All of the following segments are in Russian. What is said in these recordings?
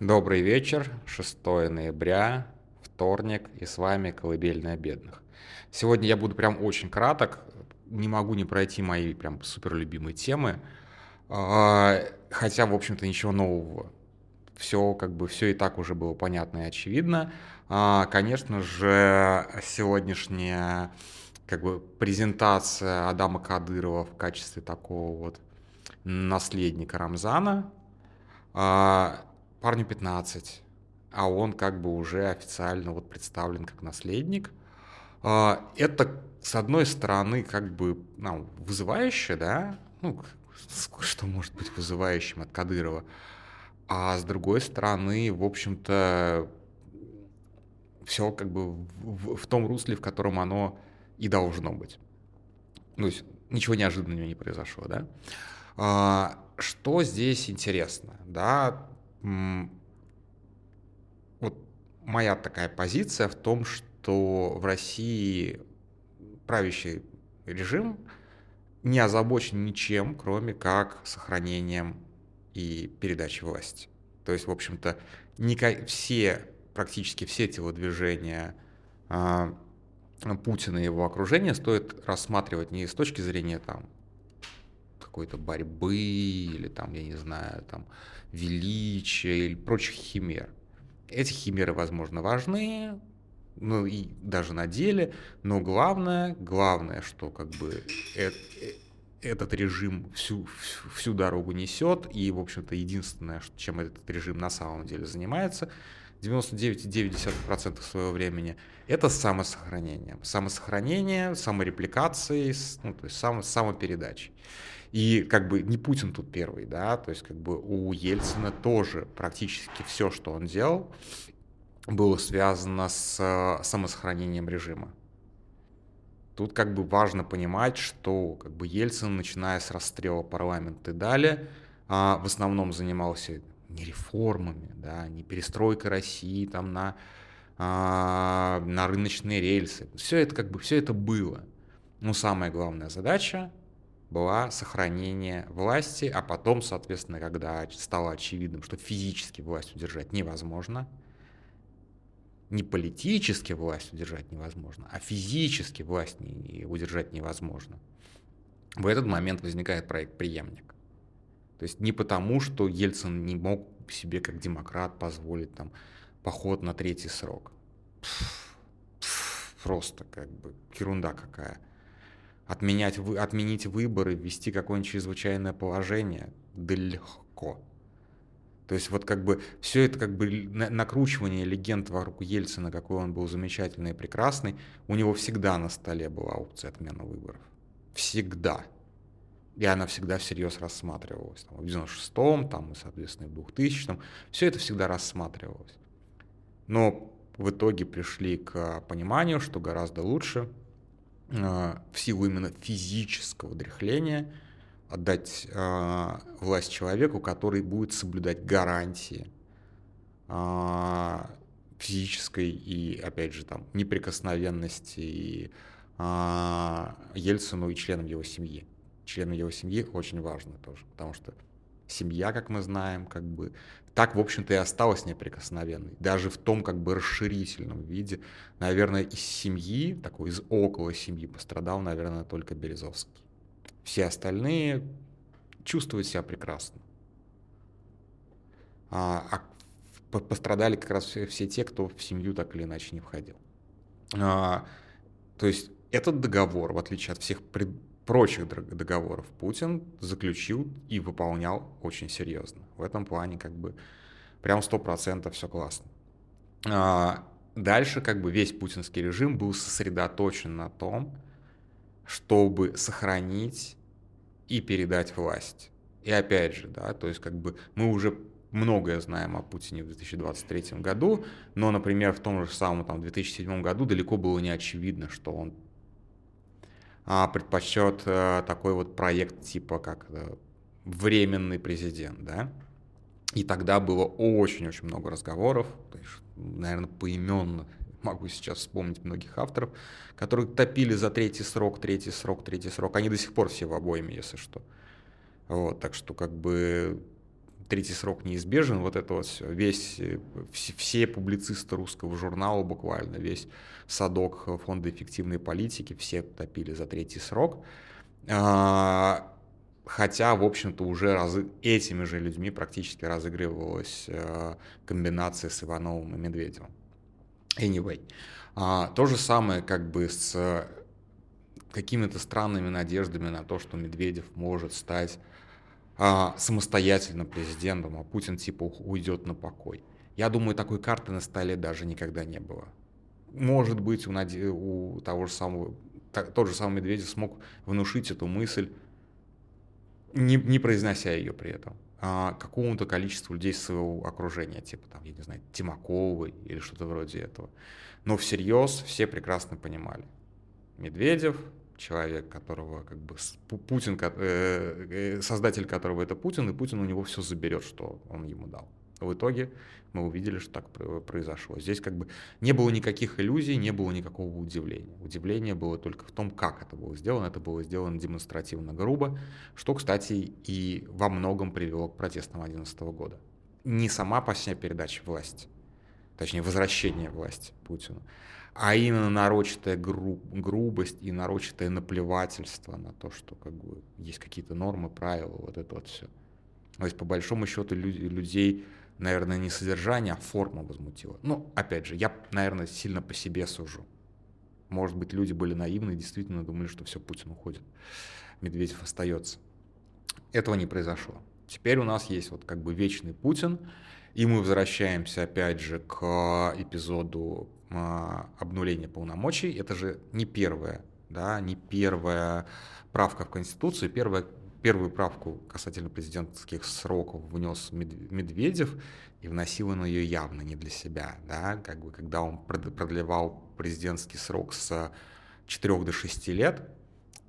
Добрый вечер, 6 ноября, вторник, и с вами «Колыбельная бедных». Сегодня я буду прям очень краток, не могу не пройти мои прям супер любимые темы, а, хотя, в общем-то, ничего нового. Все как бы, все и так уже было понятно и очевидно. А, конечно же, сегодняшняя как бы презентация Адама Кадырова в качестве такого вот наследника Рамзана а, – парню 15, а он как бы уже официально вот представлен как наследник. А, это, с одной стороны, как бы ну, вызывающе, да, ну, что может быть вызывающим от Кадырова, а с другой стороны, в общем-то, все как бы в, в том русле, в котором оно и должно быть. То есть ничего неожиданного не произошло, да. А, что здесь интересно, да, вот моя такая позиция в том, что в России правящий режим не озабочен ничем, кроме как сохранением и передачей власти. То есть, в общем-то, все, практически все телодвижения э, Путина и его окружения стоит рассматривать не с точки зрения там какой-то борьбы или там, я не знаю, там величия или прочих химер. Эти химеры, возможно, важны, ну и даже на деле, но главное, главное, что как бы это, этот режим всю, всю дорогу несет, и, в общем-то, единственное, чем этот режим на самом деле занимается, 99,9% своего времени, это самосохранение. Самосохранение, саморепликации, ну, то есть само, самопередачи. И как бы не Путин тут первый, да, то есть как бы у Ельцина тоже практически все, что он делал, было связано с э, самосохранением режима. Тут как бы важно понимать, что как бы Ельцин, начиная с расстрела парламента и далее, а, в основном занимался не реформами, да, не перестройкой России там на, а, на рыночные рельсы. Все это как бы, все это было. Но самая главная задача была сохранение власти, а потом, соответственно, когда стало очевидным, что физически власть удержать невозможно, не политически власть удержать невозможно, а физически власть не, удержать невозможно. В этот момент возникает проект «Преемник». То есть не потому, что Ельцин не мог себе как демократ позволить там поход на третий срок. Пфф, пфф, просто как бы ерунда какая отменять, отменить выборы, ввести какое-нибудь чрезвычайное положение, да легко. То есть вот как бы все это как бы накручивание легенд вокруг Ельцина, какой он был замечательный и прекрасный, у него всегда на столе была опция отмены выборов. Всегда. И она всегда всерьез рассматривалась. Там, в 96-м, там, и, соответственно, в 2000-м. Все это всегда рассматривалось. Но в итоге пришли к пониманию, что гораздо лучше в силу именно физического дряхления отдать э, власть человеку, который будет соблюдать гарантии э, физической и, опять же, там, неприкосновенности и, э, Ельцину и членам его семьи. Членам его семьи очень важно тоже, потому что семья, как мы знаем, как бы так, в общем-то, и осталась неприкосновенной. Даже в том как бы расширительном виде. Наверное, из семьи, такой из около семьи пострадал, наверное, только Березовский. Все остальные чувствуют себя прекрасно. А, а пострадали как раз все, все те, кто в семью так или иначе не входил. А, то есть этот договор, в отличие от всех пред, прочих договоров Путин заключил и выполнял очень серьезно. В этом плане как бы прям сто процентов все классно. А, дальше как бы весь путинский режим был сосредоточен на том, чтобы сохранить и передать власть. И опять же, да, то есть как бы мы уже многое знаем о Путине в 2023 году, но, например, в том же самом там, 2007 году далеко было не очевидно, что он а, предпочтет а, такой вот проект типа как а, временный президент, да. И тогда было очень-очень много разговоров, наверное, поименно могу сейчас вспомнить многих авторов, которые топили за третий срок, третий срок, третий срок. Они до сих пор все в обоими, если что. Вот, так что как бы третий срок неизбежен, вот это вот все, весь, э, все, все публицисты русского журнала буквально, весь садок фонда эффективной политики, все топили за третий срок. А, хотя, в общем-то, уже раз, этими же людьми практически разыгрывалась э, комбинация с Ивановым и Медведевым. Anyway. А, то же самое как бы с какими-то странными надеждами на то, что Медведев может стать а, самостоятельно президентом, а Путин типа уйдет на покой. Я думаю, такой карты на столе даже никогда не было. Может быть, у, Наде... у того же самого, тот же самый Медведев смог внушить эту мысль, не, не произнося ее при этом, а, какому-то количеству людей своего окружения, типа там, я не знаю, Тимаковой или что-то вроде этого. Но всерьез все прекрасно понимали. Медведев человек, которого как бы Путин, э, э, создатель которого это Путин, и Путин у него все заберет, что он ему дал. В итоге мы увидели, что так произошло. Здесь как бы не было никаких иллюзий, не было никакого удивления. Удивление было только в том, как это было сделано. Это было сделано демонстративно грубо, что, кстати, и во многом привело к протестам 2011 года. Не сама по себе передача власти, точнее, возвращение власти Путину, а именно нарочатая гру- грубость и нарочатое наплевательство на то, что как бы есть какие-то нормы, правила, вот это вот все. То есть, по большому счету, люди, людей, наверное, не содержание, а форма возмутила. Ну, опять же, я, наверное, сильно по себе сужу. Может быть, люди были наивны и действительно думали, что все, Путин уходит, Медведев остается. Этого не произошло. Теперь у нас есть вот как бы вечный Путин, и мы возвращаемся опять же к эпизоду а, обнуления полномочий. Это же не первая, да, не первая правка в Конституцию. Первая, первую правку касательно президентских сроков внес Медведев, и вносил он ее явно не для себя, да, как бы когда он продлевал президентский срок с 4 до 6 лет,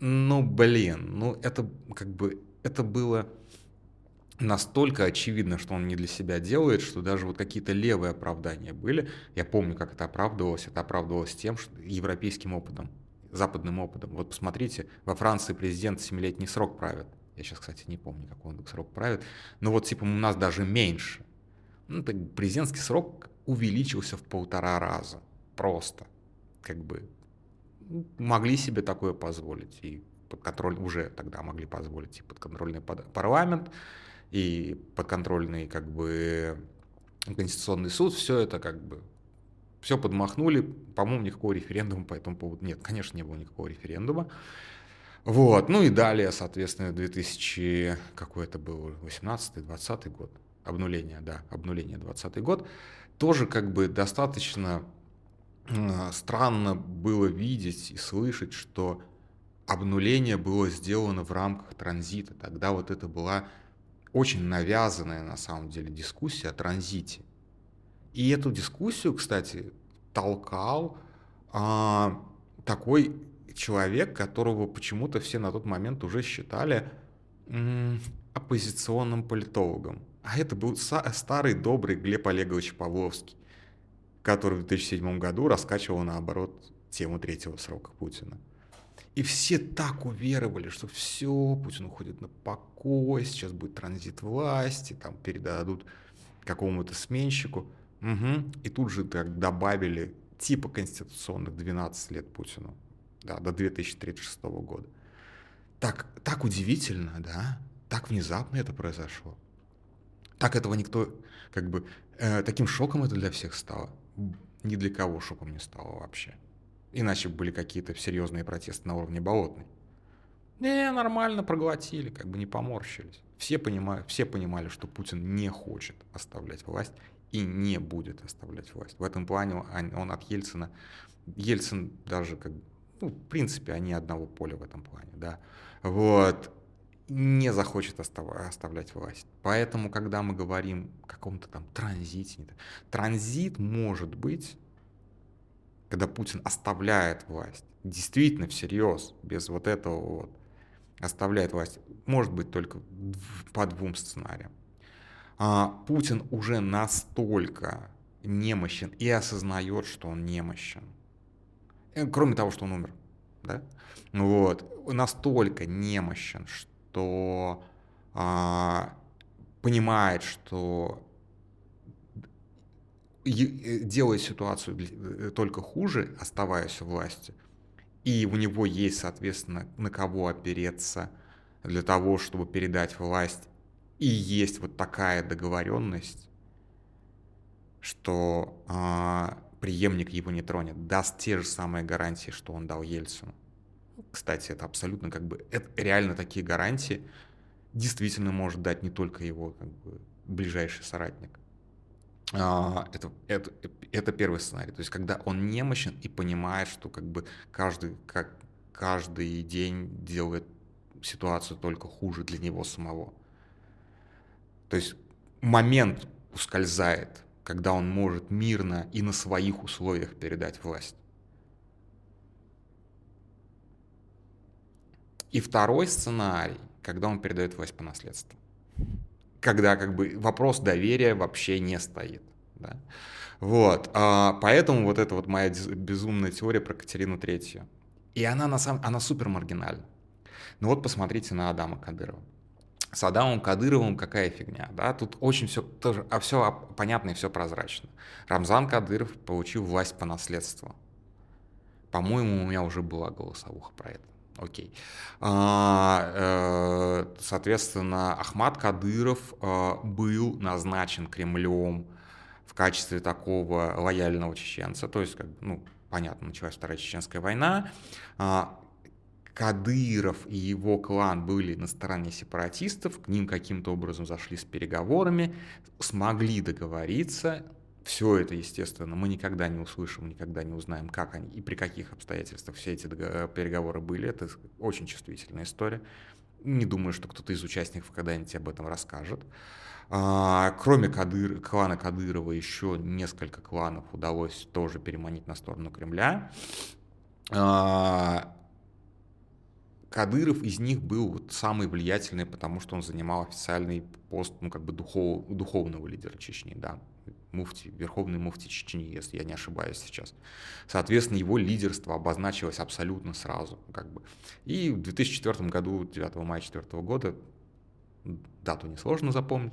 ну, блин, ну, это как бы, это было настолько очевидно, что он не для себя делает, что даже вот какие-то левые оправдания были. Я помню, как это оправдывалось. Это оправдывалось тем, что европейским опытом, западным опытом. Вот посмотрите, во Франции президент семилетний срок правит. Я сейчас, кстати, не помню, какой он срок правит. Но вот типа у нас даже меньше. Ну, так президентский срок увеличился в полтора раза. Просто. Как бы могли себе такое позволить. И под контроль уже тогда могли позволить и подконтрольный парламент и подконтрольный как бы Конституционный суд, все это как бы все подмахнули. По-моему, никакого референдума по этому поводу нет. Конечно, не было никакого референдума. Вот. Ну и далее, соответственно, 2000, какой это был, 18-20 год, обнуление, да, обнуление 20 год, тоже как бы достаточно э, странно было видеть и слышать, что обнуление было сделано в рамках транзита. Тогда вот это была очень навязанная на самом деле дискуссия о транзите. И эту дискуссию, кстати, толкал а, такой человек, которого почему-то все на тот момент уже считали м, оппозиционным политологом. А это был старый добрый Глеб Олегович Павловский, который в 2007 году раскачивал наоборот тему третьего срока Путина. И все так уверовали, что все, Путин уходит на покой, сейчас будет транзит власти, там передадут какому-то сменщику. Угу. И тут же так добавили типа конституционных 12 лет Путину, да, до 2036 года. Так, так удивительно, да, так внезапно это произошло. Так этого никто, как бы, э, таким шоком это для всех стало. Ни для кого шоком не стало вообще. Иначе были какие-то серьезные протесты на уровне болотной. Не, нормально проглотили, как бы не поморщились. Все, понимают, все понимали, что Путин не хочет оставлять власть и не будет оставлять власть. В этом плане он от Ельцина, Ельцин даже как ну, в принципе, они одного поля в этом плане, да, вот, не захочет оставлять власть. Поэтому, когда мы говорим о каком-то там транзите, транзит может быть когда Путин оставляет власть, действительно всерьез, без вот этого вот, оставляет власть, может быть только по двум сценариям. А Путин уже настолько немощен и осознает, что он немощен. Э, кроме того, что он умер. Да? Вот. Настолько немощен, что а, понимает, что делает ситуацию только хуже, оставаясь у власти, и у него есть, соответственно, на кого опереться для того, чтобы передать власть, и есть вот такая договоренность, что э, преемник его не тронет, даст те же самые гарантии, что он дал Ельцину. Кстати, это абсолютно как бы, это реально такие гарантии действительно может дать не только его как бы, ближайший соратник. А, это, это, это первый сценарий. То есть, когда он немощен и понимает, что как бы каждый, как, каждый день делает ситуацию только хуже для него самого. То есть момент ускользает, когда он может мирно и на своих условиях передать власть. И второй сценарий, когда он передает власть по наследству. Когда как бы вопрос доверия вообще не стоит. Да? Вот, а, поэтому вот эта вот моя безумная теория про Катерину Третью. И она на самом, она супер маргинальна. Ну вот посмотрите на Адама Кадырова. С Адамом Кадыровым какая фигня, да? Тут очень все тоже, а все понятно и все прозрачно. Рамзан Кадыров получил власть по наследству. По-моему, у меня уже была голосовуха про это. Окей. А, э, соответственно, Ахмад Кадыров э, был назначен Кремлем в качестве такого лояльного чеченца. То есть, как, ну, понятно, началась Вторая Чеченская война. А, Кадыров и его клан были на стороне сепаратистов, к ним каким-то образом зашли с переговорами, смогли договориться. Все это, естественно, мы никогда не услышим, никогда не узнаем, как они и при каких обстоятельствах все эти переговоры были. Это очень чувствительная история. Не думаю, что кто-то из участников когда-нибудь об этом расскажет. А, кроме Кадыр, клана Кадырова, еще несколько кланов удалось тоже переманить на сторону Кремля. А, Кадыров из них был самый влиятельный, потому что он занимал официальный пост, ну, как бы духов, духовного лидера Чечни, да, муфти, верховный муфти Чечни, если я не ошибаюсь сейчас. Соответственно, его лидерство обозначилось абсолютно сразу, как бы. И в 2004 году, 9 мая 2004 года, дату несложно запомнить,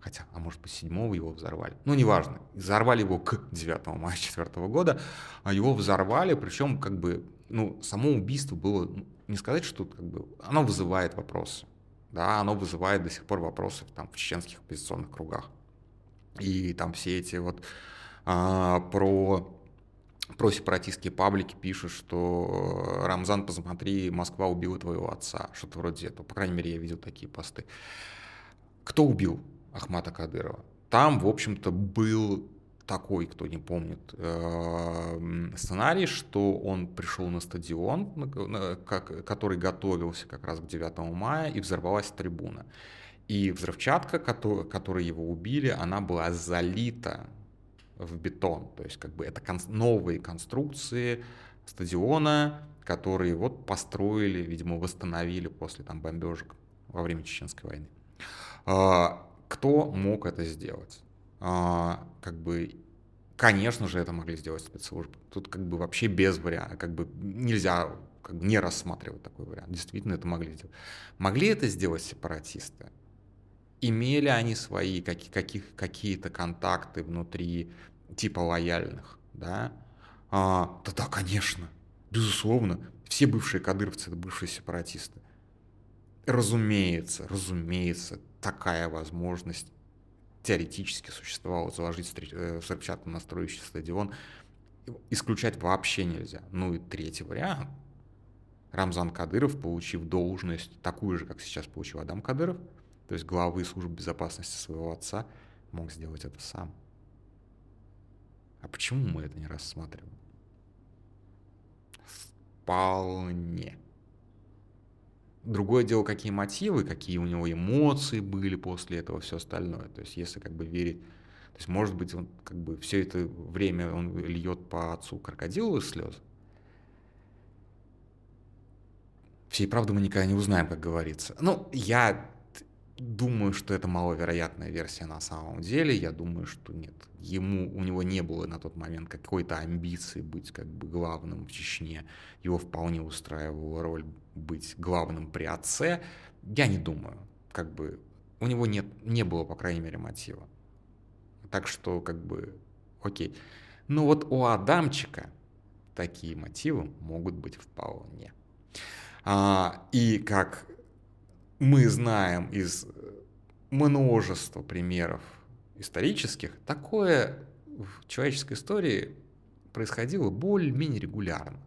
хотя, а может быть, 7 его взорвали, ну, неважно, взорвали его к 9 мая 2004 года, а его взорвали, причем, как бы, ну, само убийство было ну, не сказать, что как бы, оно вызывает вопросы. Да, оно вызывает до сих пор вопросы там, в чеченских оппозиционных кругах. И там все эти вот а, про про сепаратистские паблики пишут, что Рамзан, посмотри, Москва убила твоего отца, что-то вроде этого. По крайней мере, я видел такие посты. Кто убил Ахмата Кадырова? Там, в общем-то, был такой, кто не помнит, эм, сценарий, что он пришел на стадион, который готовился как раз к 9 мая, и взорвалась трибуна. И взрывчатка, которой его убили, она была залита в бетон. То есть как бы это новые конструкции стадиона, которые вот построили, видимо, восстановили после там бомбежек во время Чеченской войны. А, кто мог это сделать? А, как бы, конечно же, это могли сделать спецслужбы. Тут как бы вообще без варианта, как бы нельзя как бы не рассматривать такой вариант. Действительно, это могли сделать. Могли это сделать сепаратисты? Имели они свои какие, каких, какие-то контакты внутри типа лояльных, да? А, да, да, конечно, безусловно, все бывшие кадыровцы это бывшие сепаратисты. Разумеется, разумеется, такая возможность теоретически существовало, заложить э, взрывчатку на строящий стадион, исключать вообще нельзя. Ну и третий вариант. Рамзан Кадыров, получив должность, такую же, как сейчас получил Адам Кадыров, то есть главы службы безопасности своего отца, мог сделать это сам. А почему мы это не рассматриваем? Вполне. Другое дело, какие мотивы, какие у него эмоции были после этого, все остальное. То есть, если как бы верить, то есть, может быть, он как бы все это время он льет по отцу крокодиловые слезы. Всей правды мы никогда не узнаем, как говорится. Ну, я думаю, что это маловероятная версия на самом деле. Я думаю, что нет. Ему, у него не было на тот момент какой-то амбиции быть как бы главным в Чечне. Его вполне устраивала роль быть главным при отце. Я не думаю. Как бы у него нет, не было, по крайней мере, мотива. Так что, как бы, окей. Но вот у Адамчика такие мотивы могут быть вполне. А, и как мы знаем из множества примеров исторических, такое в человеческой истории происходило более-менее регулярно,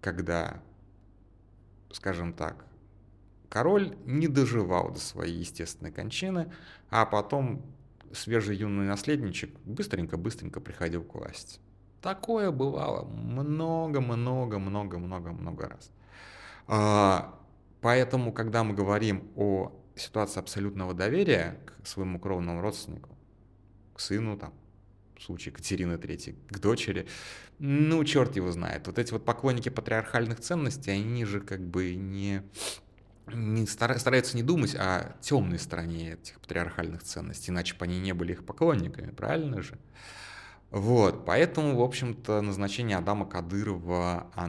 когда, скажем так, король не доживал до своей естественной кончины, а потом свежий юный наследничек быстренько-быстренько приходил к власти. Такое бывало много-много-много-много-много раз. Поэтому, когда мы говорим о ситуации абсолютного доверия к своему кровному родственнику, к сыну, там, в случае Екатерины III, к дочери, ну, черт его знает. Вот эти вот поклонники патриархальных ценностей, они же как бы не, не стараются не думать о темной стороне этих патриархальных ценностей, иначе бы они не были их поклонниками, правильно же? Вот, поэтому, в общем-то, назначение Адама Кадырова а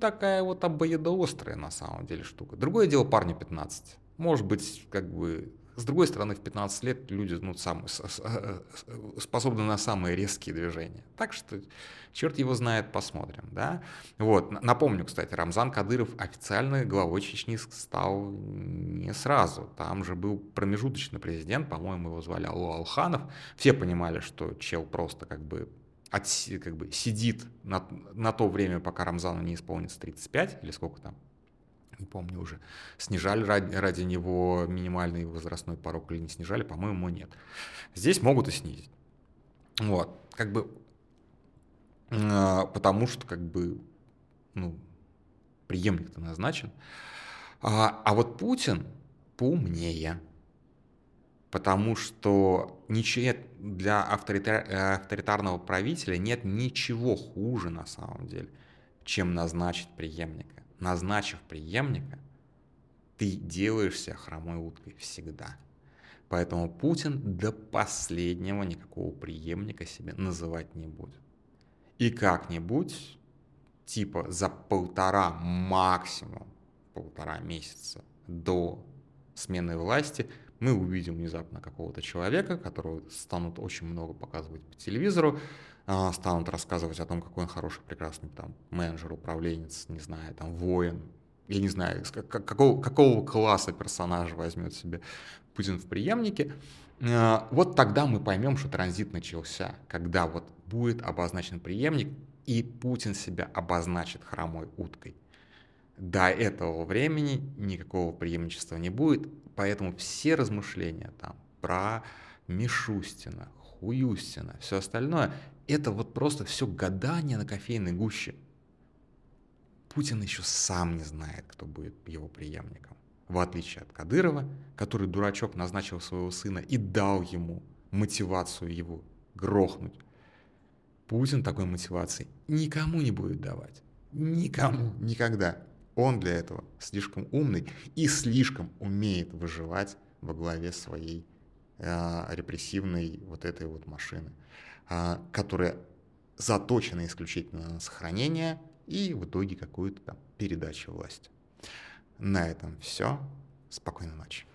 такая вот обоедоострая на самом деле штука. Другое дело парню 15. Может быть, как бы с другой стороны, в 15 лет люди ну, сам, э, способны на самые резкие движения. Так что черт его знает, посмотрим. Да? Вот. Напомню, кстати, Рамзан Кадыров официально главой Чечни стал не сразу. Там же был промежуточный президент, по-моему, его звали Алло Алханов. Все понимали, что чел просто как бы от, как бы сидит на, на то время, пока Рамзану не исполнится 35, или сколько там, не помню уже, снижали ради, ради него минимальный возрастной порог или не снижали, по-моему, нет. Здесь могут и снизить. Вот, как бы, э, потому что, как бы, ну, преемник-то назначен. А, а вот Путин поумнее, потому что ничего для авторитар, авторитарного правителя нет ничего хуже на самом деле, чем назначить преемника назначив преемника, ты делаешься хромой уткой всегда. Поэтому Путин до последнего никакого преемника себе называть не будет. И как-нибудь, типа за полтора, максимум полтора месяца до смены власти, мы увидим внезапно какого-то человека, которого станут очень много показывать по телевизору, а, станут рассказывать о том, какой он хороший, прекрасный там менеджер, управленец, не знаю, там воин, я не знаю, какого, какого класса персонажа возьмет себе Путин в преемнике, а, вот тогда мы поймем, что транзит начался, когда вот будет обозначен преемник, и Путин себя обозначит хромой уткой. До этого времени никакого преемничества не будет, поэтому все размышления там про Мишустина, Хуюстина, все остальное, это вот просто все гадание на кофейной гуще. Путин еще сам не знает, кто будет его преемником. В отличие от Кадырова, который дурачок назначил своего сына и дал ему мотивацию его грохнуть. Путин такой мотивации никому не будет давать. Никому. Никогда. Он для этого слишком умный и слишком умеет выживать во главе своей э, репрессивной вот этой вот машины. А, которая заточена исключительно на сохранение и в итоге какую-то там передачу власти. На этом все. Спокойной ночи.